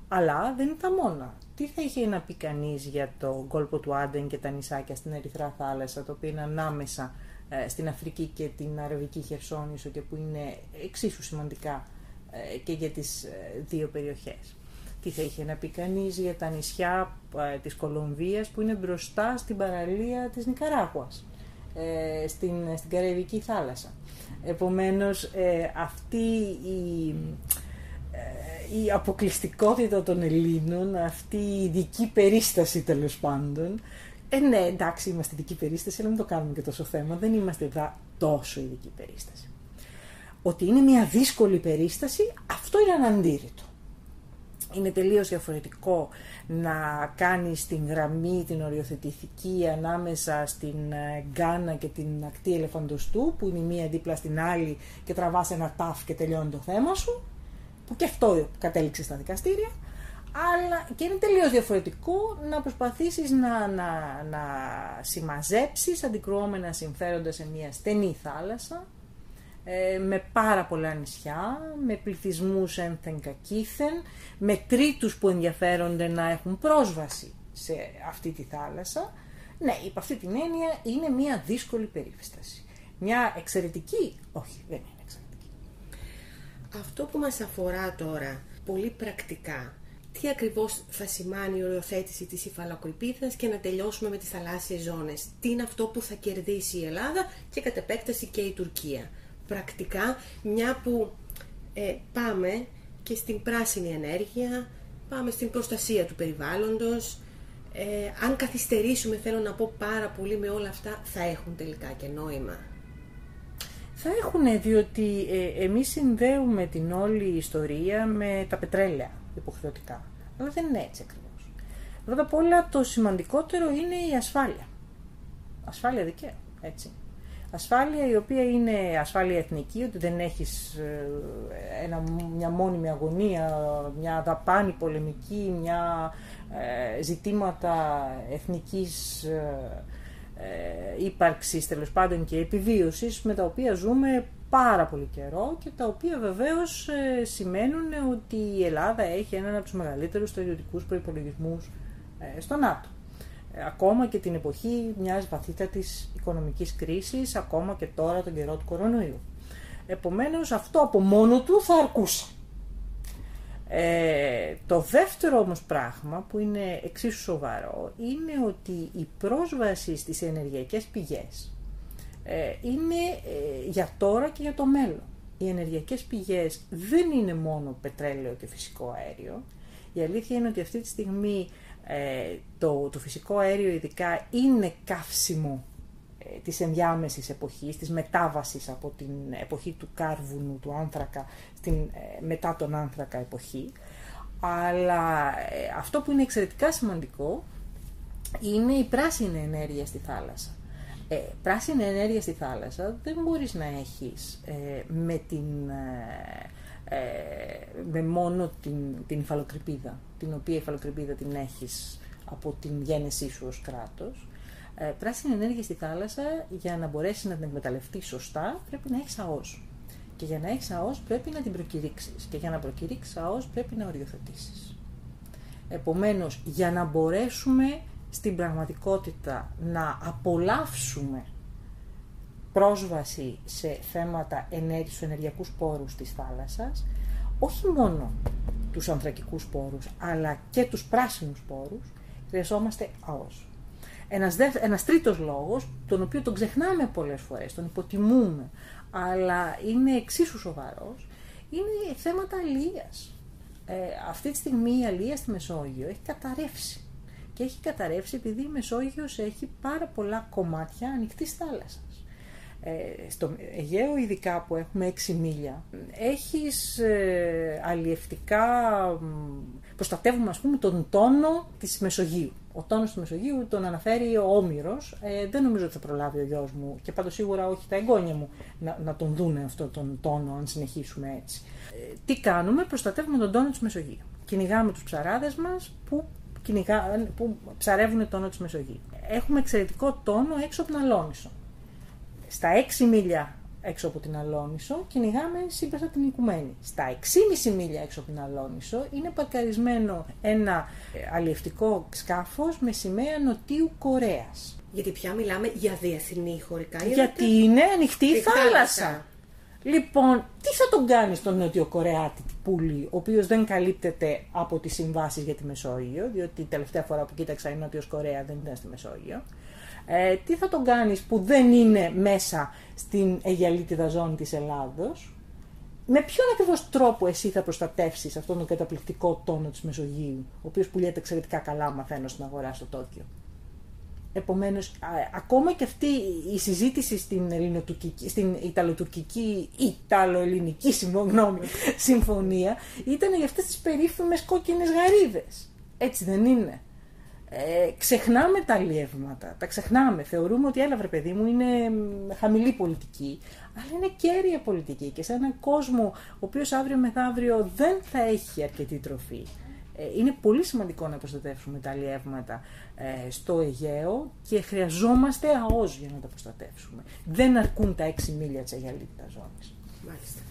Αλλά δεν είναι τα μόνα. Τι θα είχε να πει κανείς για το κόλπο του Άντεν και τα νησάκια στην Ερυθρά θάλασσα, το οποίο είναι ανάμεσα στην Αφρική και την Αραβική Χερσόνησο και που είναι εξίσου σημαντικά και για τις δύο περιοχές; Τι θα είχε να πει κανείς για τα νησιά ε, της Κολομβίας που είναι μπροστά στην παραλία της Νικαράγουας, ε, στην, στην Καραϊβική θάλασσα. Επομένως, ε, αυτή η, ε, η αποκλειστικότητα των Ελλήνων, αυτή η ειδική περίσταση τέλος πάντων, ε, ναι, εντάξει, είμαστε ειδική περίσταση, αλλά μην το κάνουμε και τόσο θέμα. Δεν είμαστε εδώ τόσο ειδική περίσταση. Ότι είναι μια δύσκολη περίσταση, αυτό είναι αναντήρητο είναι τελείως διαφορετικό να κάνεις την γραμμή, την οριοθετηθική ανάμεσα στην ε, Γκάνα και την ακτή ελεφαντοστού που είναι η μία δίπλα στην άλλη και τραβάς ένα τάφ και τελειώνει το θέμα σου που και αυτό κατέληξε στα δικαστήρια. Αλλά και είναι τελείως διαφορετικό να προσπαθήσεις να, να, να συμμαζέψεις αντικρουόμενα συμφέροντα σε μια στενή θάλασσα ε, με πάρα πολλά νησιά, με πληθυσμούς ένθεν κακήθεν, με τρίτους που ενδιαφέρονται να έχουν πρόσβαση σε αυτή τη θάλασσα. Ναι, υπ' αυτή την έννοια είναι μια δύσκολη περίπτωση. Μια εξαιρετική, όχι δεν είναι εξαιρετική. Αυτό που μας αφορά τώρα, πολύ πρακτικά, τι ακριβώς θα σημάνει η οριοθέτηση της υφαλοκρηπίδας και να τελειώσουμε με τις θαλάσσιες ζώνες. Τι είναι αυτό που θα κερδίσει η Ελλάδα και κατ' επέκταση και η Τουρκία πρακτικά, μια που ε, πάμε και στην πράσινη ενέργεια, πάμε στην προστασία του περιβάλλοντος. Ε, αν καθυστερήσουμε, θέλω να πω πάρα πολύ με όλα αυτά, θα έχουν τελικά και νόημα. Θα έχουν, διότι ε, εμείς συνδέουμε την όλη ιστορία με τα πετρέλαια υποχρεωτικά. Αλλά δεν είναι έτσι ακριβώς. Πρώτα απ' όλα το σημαντικότερο είναι η ασφάλεια. Ασφάλεια δικαίου, έτσι. Ασφάλεια η οποία είναι ασφάλεια εθνική, ότι δεν έχεις ε, ένα, μια μόνιμη αγωνία, μια δαπάνη πολεμική, μια ε, ζητήματα εθνικής ε, ε, ύπαρξης τέλος πάντων και επιβίωσης με τα οποία ζούμε πάρα πολύ καιρό και τα οποία βεβαίως ε, σημαίνουν ότι η Ελλάδα έχει έναν από τους μεγαλύτερους στρατιωτικούς προϋπολογισμούς στο ΝΑΤΟ ακόμα και την εποχή μιας βαθύτατης οικονομικής κρίσης, ακόμα και τώρα τον καιρό του κορονοϊού. Επομένως αυτό από μόνο του θα αρκούσε. Ε, το δεύτερο όμως πράγμα που είναι εξίσου σοβαρό είναι ότι η πρόσβαση στις ενεργειακές πηγές ε, είναι ε, για τώρα και για το μέλλον. Οι ενεργειακές πηγές δεν είναι μόνο πετρέλαιο και φυσικό αέριο. Η αλήθεια είναι ότι αυτή τη στιγμή ε, το, το φυσικό αέριο ειδικά είναι καύσιμο ε, της ενδιάμεσης εποχής, της μετάβασης από την εποχή του κάρβουνου, του άνθρακα, στην ε, μετά τον άνθρακα εποχή. Αλλά ε, αυτό που είναι εξαιρετικά σημαντικό είναι η πράσινη ενέργεια στη θάλασσα. Ε, πράσινη ενέργεια στη θάλασσα δεν μπορείς να έχεις με την ε, με μόνο την, την υφαλοκρηπίδα, την οποία υφαλοκρηπίδα την έχεις από την γέννησή σου ως κράτος. Ε, πράσινη ενέργεια στη θάλασσα, για να μπορέσεις να την εκμεταλλευτείς σωστά, πρέπει να έχεις ΑΟΣ. Και για να έχεις ΑΟΣ πρέπει να την προκηρύξεις. Και για να προκηρύξεις ΑΟΣ πρέπει να οριοθετήσεις. Επομένως, για να μπορέσουμε στην πραγματικότητα να απολαύσουμε πρόσβαση σε θέματα ενέργειας, στους ενεργειακούς πόρους της θάλασσας, όχι μόνο τους ανθρακικούς πόρους, αλλά και τους πράσινους πόρους, χρειαζόμαστε ΑΟΣ. Ένας, δε, ένας τρίτος λόγος, τον οποίο τον ξεχνάμε πολλές φορές, τον υποτιμούμε, αλλά είναι εξίσου σοβαρός, είναι θέματα αλίας. Ε, αυτή τη στιγμή η αλία στη Μεσόγειο έχει καταρρεύσει. Και έχει καταρρεύσει επειδή η Μεσόγειος έχει πάρα πολλά κομμάτια ανοιχτής θάλασσας. Ε, στο Αιγαίο ειδικά που έχουμε 6 μίλια, έχεις ε, αλλιευτικά, προστατεύουμε ας πούμε τον τόνο της Μεσογείου. Ο τόνος της Μεσογείου τον αναφέρει ο Όμηρος, ε, δεν νομίζω ότι θα προλάβει ο γιος μου και πάντως σίγουρα όχι τα εγγόνια μου να, να τον δούνε αυτό τον τόνο αν συνεχίσουμε έτσι. Ε, τι κάνουμε, προστατεύουμε τον τόνο της Μεσογείου. Κυνηγάμε τους ψαράδες μας που κυνηγά, που ψαρεύουν τόνο της Μεσογείου. Έχουμε εξαιρετικό τόνο έξω από την Αλόνισο. Στα 6 μίλια έξω από την Αλόνισο κυνηγάμε σύμπεσα την Οικουμένη. Στα 6,5 μίλια έξω από την Αλόνισο είναι παρκαρισμένο ένα ε, αλλιευτικό σκάφος με σημαία Νοτίου Κορέας. Γιατί πια μιλάμε για διεθνή χωρικά. Γιατί είναι ανοιχτή η θάλασσα. Λοιπόν, τι θα τον κάνει στον Νότιο Κορεάτη πουλί, ο οποίος δεν καλύπτεται από τις συμβάσεις για τη Μεσόγειο, διότι η τελευταία φορά που κοίταξα η Νότιος Κορέα δεν ήταν στη Μεσόγειο. Ε, τι θα τον κάνεις που δεν είναι μέσα στην Αιγιαλίτιδα ζώνη της Ελλάδος; Με ποιον ακριβώς τρόπο εσύ θα προστατεύσεις αυτόν τον καταπληκτικό τόνο της Μεσογείου, ο οποίος πουλιέται εξαιρετικά καλά, μαθαίνω στην αγορά στο Τόκιο; Επομένως, ακόμα και αυτή η συζήτηση στην, στην Ιταλοτουρκική, Ιταλοελληνική συμφωνία ήταν για αυτές τις περίφημες κόκκινες γαρίδες. Έτσι δεν είναι; Ε, ξεχνάμε τα αλλιεύματα, τα ξεχνάμε. Θεωρούμε ότι έλαβε παιδί μου είναι χαμηλή πολιτική, αλλά είναι κέρια πολιτική και σε έναν κόσμο ο οποίος αύριο μεθαύριο δεν θα έχει αρκετή τροφή. Ε, είναι πολύ σημαντικό να προστατεύσουμε τα αλλιεύματα ε, στο Αιγαίο και χρειαζόμαστε ΑΟΣ για να τα προστατεύσουμε. Δεν αρκούν τα 6 μίλια της Αιγαλίτητας ζώνης. Μάλιστα.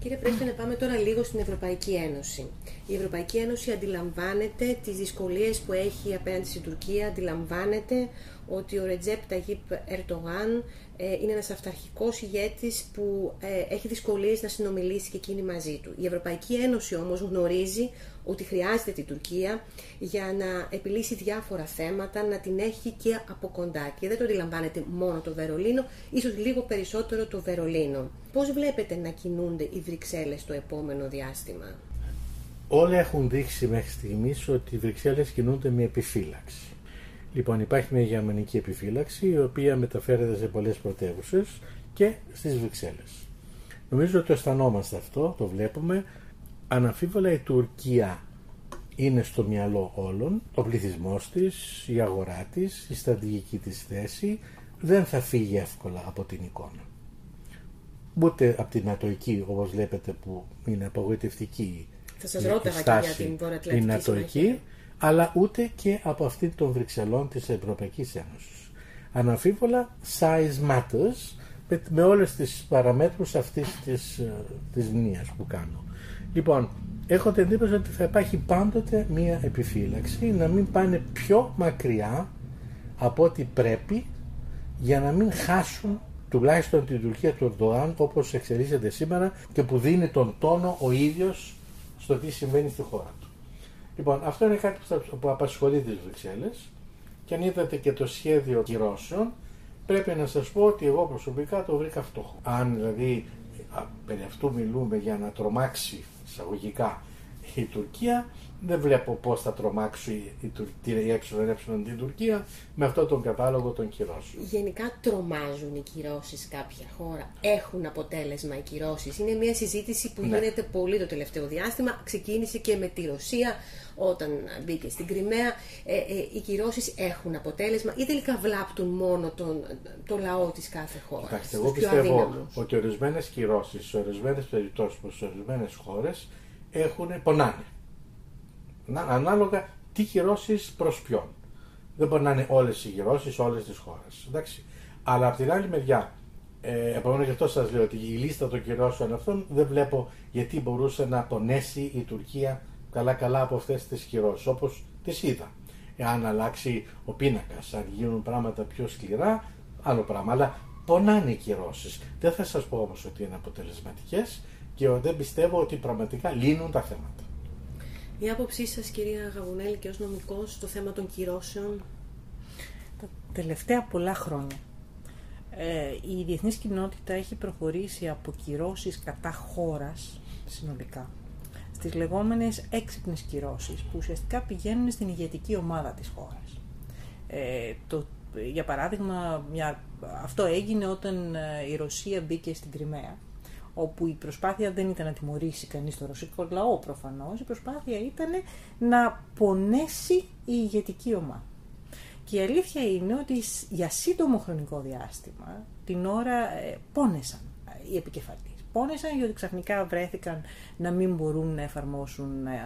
Κύριε Πρέσβη, να πάμε τώρα λίγο στην Ευρωπαϊκή Ένωση. Η Ευρωπαϊκή Ένωση αντιλαμβάνεται τις δυσκολίες που έχει απέναντι στην Τουρκία, αντιλαμβάνεται ότι ο Ρετζέπ Ταγίπ Ερτογάν ε, είναι ένας αυταρχικός ηγέτης που ε, έχει δυσκολίες να συνομιλήσει και εκείνη μαζί του. Η Ευρωπαϊκή Ένωση όμως γνωρίζει ότι χρειάζεται την Τουρκία για να επιλύσει διάφορα θέματα, να την έχει και από κοντά. Και δεν το αντιλαμβάνεται μόνο το Βερολίνο, ίσως λίγο περισσότερο το Βερολίνο. Πώς βλέπετε να κινούνται οι Βρυξέλλες το επόμενο διάστημα; Όλα έχουν δείξει μέχρι στιγμής ότι οι Βρυξέλλες κινούνται με επιφύλαξη. Λοιπόν, υπάρχει μια γερμανική επιφύλαξη η οποία μεταφέρεται σε πολλές πρωτεύουσες και στις Βρυξέλλες. Νομίζω ότι το αισθανόμαστε αυτό, το βλέπουμε. Αναμφίβολα η Τουρκία είναι στο μυαλό όλων, ο πληθυσμός της, η αγορά της, η στρατηγική της θέση δεν θα φύγει εύκολα από την εικόνα. Ούτε από την Ατοική, όπως βλέπετε που είναι απογοητευτική θα σας ρώταγα και για την Βορειοατλαντική αλλά ούτε και από αυτή των Βρυξελών της Ευρωπαϊκής Ένωσης. Αναμφίβολα, size matters με, με όλες τις παραμέτρους αυτής της, ε, της μνήας που κάνω. Λοιπόν, έχω την εντύπωση ότι θα υπάρχει πάντοτε μία επιφύλαξη να μην πάνε πιο μακριά από ό,τι πρέπει για να μην χάσουν τουλάχιστον την Τουρκία του Ερντογάν όπως εξελίσσεται σήμερα και που δίνει τον τόνο ο ίδιος στο τι συμβαίνει στη χώρα του. Λοιπόν, αυτό είναι κάτι που, που απασχολεί τις Βρυξέλλες και αν είδατε και το σχέδιο κυρώσεων, πρέπει να σας πω ότι εγώ προσωπικά το βρήκα φτωχό. Αν δηλαδή περί αυτού μιλούμε για να τρομάξει εισαγωγικά η Τουρκία, δεν βλέπω πώς θα τρομάξει η, η, η ΕΕ την Τουρκία με αυτό τον κατάλογο των κυρώσεων. Γενικά τρομάζουν οι κυρώσεις κάποια χώρα. Έχουν αποτέλεσμα οι κυρώσεις. Είναι μια συζήτηση που ναι. γίνεται πολύ το τελευταίο διάστημα. Ξεκίνησε και με τη Ρωσία όταν μπήκε στην Κρυμαία. Ε, ε, οι κυρώσεις έχουν αποτέλεσμα ή τελικά βλάπτουν μόνο τον, το λαό της κάθε χώρας. Κοιτάξτε, εγώ πιστεύω ότι ορισμένες κυρώσεις σε ορισμένες περιπτώσεις προς ορισμένες χώρες έχουν πονάνε ανάλογα τι κυρώσεις προς ποιον. Δεν μπορεί να είναι όλες οι κυρώσεις σε όλες τις χώρες. Αλλά από την άλλη μεριά, ε, επομένως γι' αυτό σας λέω ότι η λίστα των κυρώσεων αυτών δεν βλέπω γιατί μπορούσε να πονέσει η Τουρκία καλά-καλά από αυτές τις κυρώσεις όπως τις είδα. Εάν αλλάξει ο πίνακας, αν γίνουν πράγματα πιο σκληρά, άλλο πράγμα. Αλλά πονάνε οι κυρώσεις. Δεν θα σας πω όμως ότι είναι αποτελεσματικές και δεν πιστεύω ότι πραγματικά λύνουν τα θέματα. Η άποψή σας κυρία Γαβουνέλη και ως νομικός στο θέμα των κυρώσεων; Τα τελευταία πολλά χρόνια ε, η διεθνής κοινότητα έχει προχωρήσει από κυρώσεις κατά χώρας συνολικά στις λεγόμενες έξυπνες κυρώσεις που ουσιαστικά πηγαίνουν στην ηγετική ομάδα της χώρας. Ε, το, για παράδειγμα, μια, αυτό έγινε όταν ε, η Ρωσία μπήκε στην Κρυμαία όπου η προσπάθεια δεν ήταν να τιμωρήσει κανείς το ρωσικό λαό προφανώς, η προσπάθεια ήταν να πονέσει η ηγετική ομάδα. Και η αλήθεια είναι ότι για σύντομο χρονικό διάστημα την ώρα ε, πόνεσαν οι επικεφαλείς. Πόνεσαν γιατί ξαφνικά βρέθηκαν να μην μπορούν να εφαρμόσουν ε,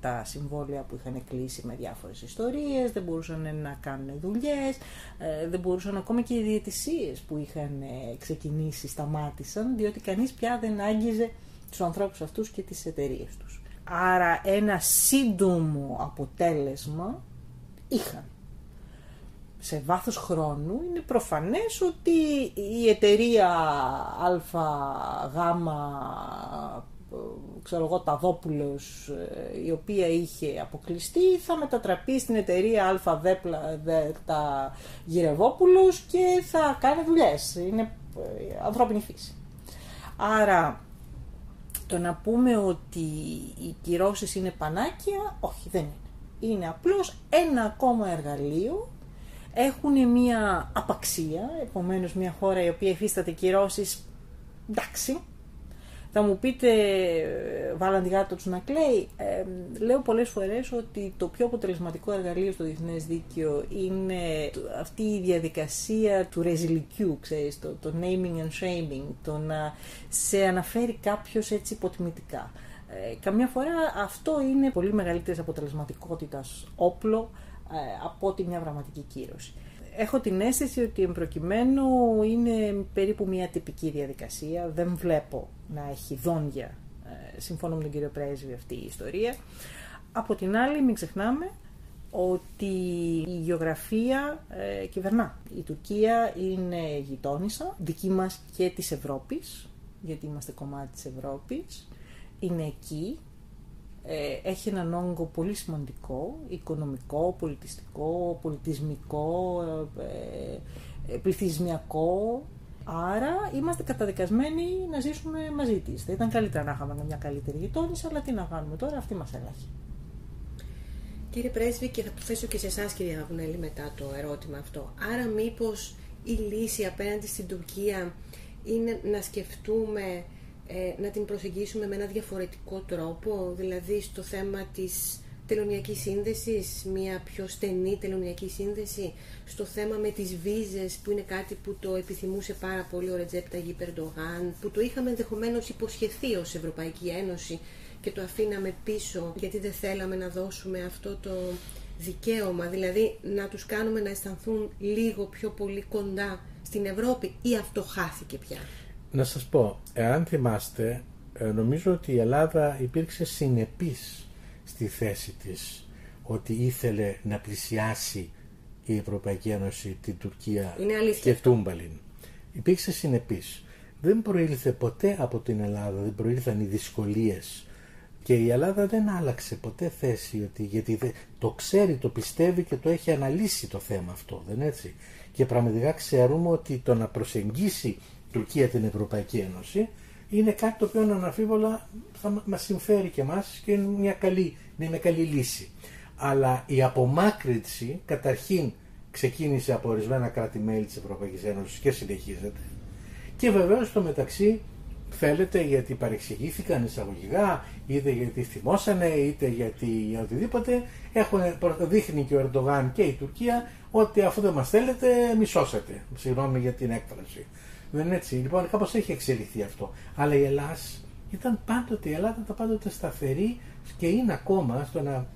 τα συμβόλαια που είχαν κλείσει με διάφορες ιστορίες, δεν μπορούσαν να κάνουν δουλειές, ε, δεν μπορούσαν ακόμα και οι διαιτησίες που είχαν ε, ξεκινήσει σταμάτησαν διότι κανείς πια δεν άγγιζε τους ανθρώπους αυτούς και τις εταιρείες τους. Άρα ένα σύντομο αποτέλεσμα είχαν σε βάθος χρόνου είναι προφανές ότι η εταιρεία ΑΓ ξέρω εγώ Ταδόπουλος η οποία είχε αποκλειστεί θα μετατραπεί στην εταιρεία ΑΒ τα Γυρευόπουλος και θα κάνει δουλειές. Είναι ανθρώπινη φύση. Άρα το να πούμε ότι οι κυρώσεις είναι πανάκια, όχι δεν είναι. Είναι απλώς ένα ακόμα εργαλείο έχουν μια απαξία, επομένως μια χώρα η οποία υφίσταται κυρώσεις, εντάξει, θα μου πείτε, βάλαν τη γάτα τους να κλαίει. Ε, λέω πολλές φορές ότι το πιο αποτελεσματικό εργαλείο στο διεθνές δίκαιο είναι αυτή η διαδικασία του ρεζιλικιού, ξέρεις, το, το naming and shaming, το να σε αναφέρει κάποιος έτσι υποτιμητικά. Ε, καμιά φορά αυτό είναι πολύ μεγαλύτερης αποτελεσματικότητας όπλο ε, από ότι μια πραγματική κύρωση. Έχω την αίσθηση ότι εμπροκειμένου είναι περίπου μια τυπική διαδικασία. Δεν βλέπω να έχει δόντια, ε, συμφωνώ με τον κύριο Πρέσβη, αυτή η ιστορία. Από την άλλη, μην ξεχνάμε ότι η γεωγραφία ε, κυβερνά. Η Τουρκία είναι γειτόνισσα, δική μας και της Ευρώπης, γιατί είμαστε κομμάτι της Ευρώπης. Είναι εκεί, ε, έχει έναν όγκο πολύ σημαντικό, οικονομικό, πολιτιστικό, πολιτισμικό, ε, ε, πληθυσμιακό. Άρα είμαστε καταδικασμένοι να ζήσουμε μαζί της. Θα ήταν καλύτερα να είχαμε μια καλύτερη γειτόνισσα, αλλά τι να κάνουμε τώρα, αυτή μας έλαχε. Κύριε Πρέσβη, και θα το θέσω και σε εσάς, κυρία Γαβουνέλη, μετά το ερώτημα αυτό. Άρα, μήπως η λύση απέναντι στην Τουρκία είναι να σκεφτούμε ε, να την προσεγγίσουμε με ένα διαφορετικό τρόπο, δηλαδή στο θέμα της τελωνιακής σύνδεσης, μια πιο στενή τελωνιακή σύνδεση, στο θέμα με τις βίζες που είναι κάτι που το επιθυμούσε πάρα πολύ ο Ρετζέπτα Περντογάν, που το είχαμε ενδεχομένως υποσχεθεί ως Ευρωπαϊκή Ένωση και το αφήναμε πίσω γιατί δεν θέλαμε να δώσουμε αυτό το δικαίωμα, δηλαδή να τους κάνουμε να αισθανθούν λίγο πιο πολύ κοντά στην Ευρώπη ή αυτό χάθηκε πια; Να σας πω, εάν θυμάστε, ε, νομίζω ότι η Ελλάδα υπήρξε συνεπής στη θέση της ότι ήθελε να πλησιάσει η Ευρωπαϊκή Ένωση την Τουρκία και Τούμπαλιν. Υπήρξε συνεπής. Δεν προήλθε ποτέ από την Ελλάδα, δεν προήλθαν οι δυσκολίες και η Ελλάδα δεν άλλαξε ποτέ θέση ότι, γιατί το ξέρει, το πιστεύει και το έχει αναλύσει το θέμα αυτό, δεν έτσι. Και πραγματικά ξέρουμε ότι το να προσεγγίσει Τουρκία την Ευρωπαϊκή Ένωση είναι κάτι το οποίο αναφίβολα θα μας συμφέρει και μας και είναι μια καλή, είναι μια καλή λύση. Αλλά η απομάκρυνση καταρχήν ξεκίνησε από ορισμένα κράτη-μέλη της Ευρωπαϊκής Ένωσης και συνεχίζεται. Και βεβαίως στο μεταξύ θέλετε γιατί παρεξηγήθηκαν εισαγωγικά είτε γιατί θυμώσανε είτε γιατί οτιδήποτε έχουν, δείχνει και ο Ερντογάν και η Τουρκία ότι αφού δεν μας θέλετε μισώσετε συγγνώμη για την έκφραση δεν είναι έτσι. Λοιπόν, κάπως έχει εξελιχθεί αυτό. Αλλά η Ελλάδα ήταν πάντοτε, η Ελλάδα ήταν πάντοτε σταθερή και είναι ακόμα στο να,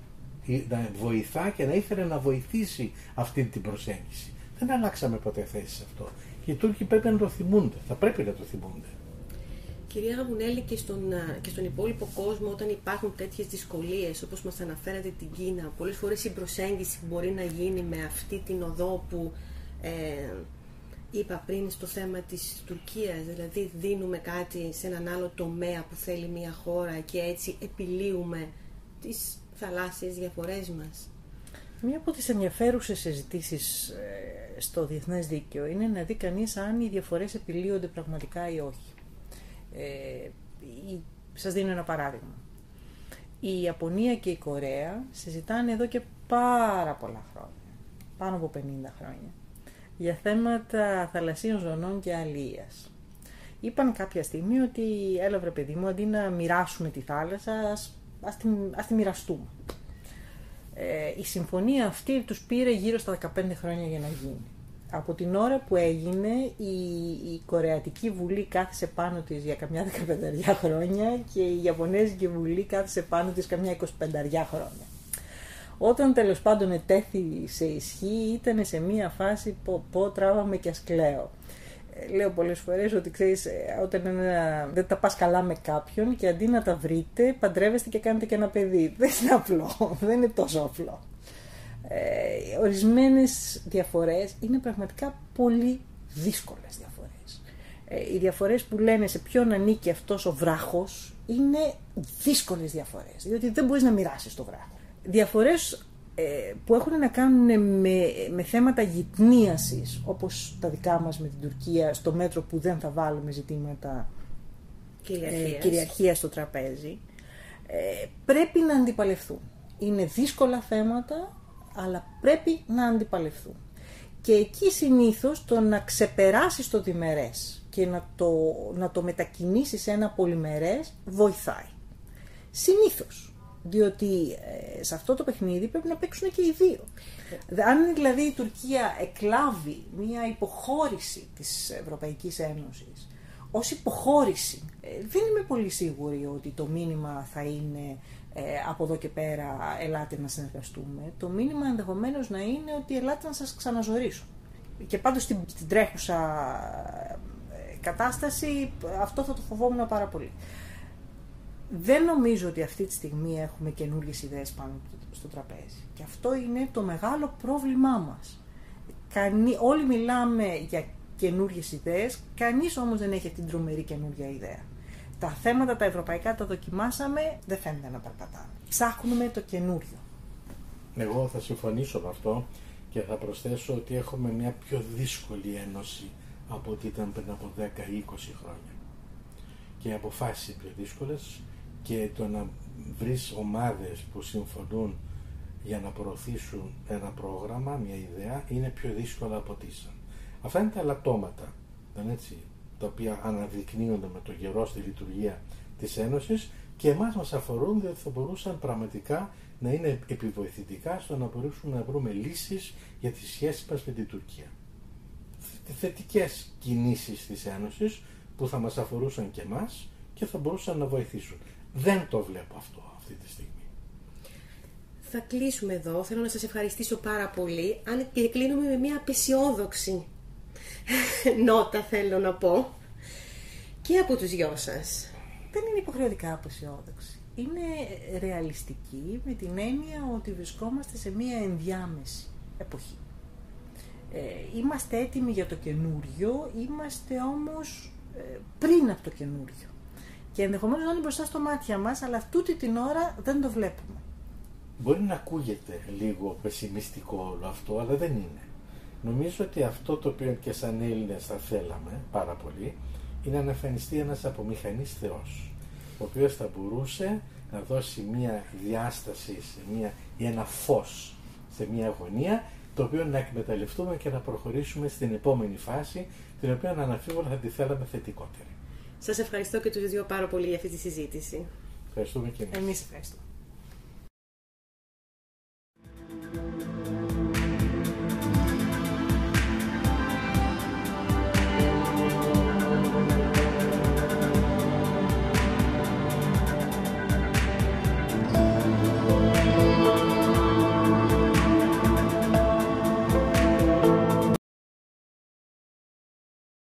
να βοηθά και να ήθελε να βοηθήσει αυτή την προσέγγιση. Δεν αλλάξαμε ποτέ θέση σε αυτό. Και οι Τούρκοι πρέπει να το θυμούνται. Θα πρέπει να το θυμούνται. Κυρία Γαβουνέλη, και στον, και στον υπόλοιπο κόσμο, όταν υπάρχουν τέτοιες δυσκολίες, όπως μας αναφέρατε την Κίνα, πολλές φορές η προσέγγιση μπορεί να γίνει με αυτή την οδό που ε, είπα πριν στο θέμα της Τουρκίας, δηλαδή δίνουμε κάτι σε έναν άλλο τομέα που θέλει μια χώρα και έτσι επιλύουμε τις θαλάσσιες διαφορές μας. Μία από τις ενδιαφέρουσες συζητήσεις ε, στο διεθνές δίκαιο είναι να δει κανείς αν οι διαφορές επιλύονται πραγματικά ή όχι. Ε, σας δίνω ένα παράδειγμα. Η Ιαπωνία και η Κορέα συζητάνε εδώ και πάρα πολλά χρόνια, πάνω από 50 χρόνια, για θέματα θαλασσίων ζωνών και αλίας. Είπαν κάποια στιγμή ότι έλα βρε παιδί μου αντί να μοιράσουμε τη θάλασσα ας, ας, τη, ας τη μοιραστούμε. Ε, η συμφωνία αυτή τους πήρε γύρω στα 15 χρόνια για να γίνει. Από την ώρα που έγινε η, η Κορεατική Βουλή κάθισε πάνω της για καμιά 15 χρόνια και η Ιαπωνέζικη Βουλή κάθισε πάνω της καμιά 25 χρόνια. Όταν τέλος πάντων ετέθη σε ισχύ ήταν σε μία φάση που πω τράβαμε και ασκλαίω. Ε, λέω πολλές φορές ότι ξέρεις ε, όταν ένα, δεν τα πας καλά με κάποιον και αντί να τα βρείτε παντρεύεστε και κάνετε και ένα παιδί. Δεν είναι απλό, δεν είναι τόσο απλό. Ε, ορισμένες διαφορές είναι πραγματικά πολύ δύσκολες διαφορές. Ε, οι διαφορές που λένε σε ποιον ανήκει αυτός ο βράχος είναι δύσκολες διαφορές, διότι δεν μπορείς να μοιράσεις το βράχο. Διαφορές ε, που έχουν να κάνουν με, με θέματα γυτνίασης, όπως τα δικά μας με την Τουρκία, στο μέτρο που δεν θα βάλουμε ζητήματα Κυριαρχίας. ε, κυριαρχίας στο τραπέζι, ε, πρέπει να αντιπαλευθούν. Είναι δύσκολα θέματα, αλλά πρέπει να αντιπαλευθούν. Και εκεί συνήθως το να ξεπεράσεις το διμερές και να το, να το μετακινήσεις σε ένα πολυμερές βοηθάει. Συνήθως. Διότι ε, σε αυτό το παιχνίδι πρέπει να παίξουν και οι δύο. Αν δηλαδή η Τουρκία εκλάβει μια υποχώρηση της Ευρωπαϊκής Ένωσης ως υποχώρηση, ε, δεν είμαι πολύ σίγουρη ότι το μήνυμα θα είναι ε, από εδώ και πέρα ελάτε να συνεργαστούμε. Το μήνυμα ενδεχομένως να είναι ότι ελάτε να σας ξαναζωρίσω. Και πάντως στην, στην τρέχουσα ε, κατάσταση αυτό θα το φοβόμουν πάρα πολύ. Δεν νομίζω ότι αυτή τη στιγμή έχουμε καινούριε ιδέες πάνω στο τραπέζι. Και αυτό είναι το μεγάλο πρόβλημά μας. Κανεί, όλοι μιλάμε για καινούριε ιδέες, κανείς όμως δεν έχει την τρομερή καινούργια ιδέα. Τα θέματα τα ευρωπαϊκά τα δοκιμάσαμε, δεν φαίνεται να περπατάνε. Ψάχνουμε το καινούριο. Εγώ θα συμφωνήσω με αυτό και θα προσθέσω ότι έχουμε μια πιο δύσκολη ένωση από ό,τι ήταν πριν από 10 ή 20 χρόνια. Και οι αποφάσεις είναι πιο δύσκολες και το να βρεις ομάδες που συμφωνούν για να προωθήσουν ένα πρόγραμμα, μια ιδέα, είναι πιο δύσκολο από ό,τι ήσαν. Αυτά είναι τα λατώματα, δεν έτσι, τα οποία αναδεικνύονται με το γερό στη λειτουργία της Ένωσης και εμάς μας αφορούν διότι θα μπορούσαν πραγματικά να είναι επιβοηθητικά στο να μπορούσαμε να βρούμε λύσεις για τις σχέσεις μας με την Τουρκία. Θετικές κινήσεις της Ένωσης που θα μας αφορούσαν και εμάς και θα μπορούσαν να βοηθήσουν. Δεν το βλέπω αυτό αυτή τη στιγμή. Θα κλείσουμε εδώ. Θέλω να σας ευχαριστήσω πάρα πολύ. Αν και κλείνουμε με μια απεσιόδοξη νότα θέλω να πω. Και από τους δυο σας. Δεν είναι υποχρεωτικά απεσιόδοξη. Είναι ρεαλιστική με την έννοια ότι βρισκόμαστε σε μια ενδιάμεση εποχή. Ε, είμαστε έτοιμοι για το καινούριο, είμαστε όμως ε, πριν από το καινούριο. Και ενδεχομένως να είναι μπροστά στο μάτια μας, αλλά αυτή την ώρα δεν το βλέπουμε. Μπορεί να ακούγεται λίγο πεσημιστικό όλο αυτό, αλλά δεν είναι. Νομίζω ότι αυτό το οποίο και σαν Έλληνες θα θέλαμε πάρα πολύ, είναι να εμφανιστεί ένας απομηχανής Θεός, ο οποίος θα μπορούσε να δώσει μία διάσταση σε μία, ή ένα φως σε μία αγωνία, το οποίο να εκμεταλλευτούμε και να προχωρήσουμε στην επόμενη φάση, την οποία αναφίβολα θα τη θέλαμε θετικότερη. Σας ευχαριστώ και τους δύο πάρα πολύ για αυτή τη συζήτηση. Ευχαριστούμε και εμείς. Εμείς ευχαριστούμε.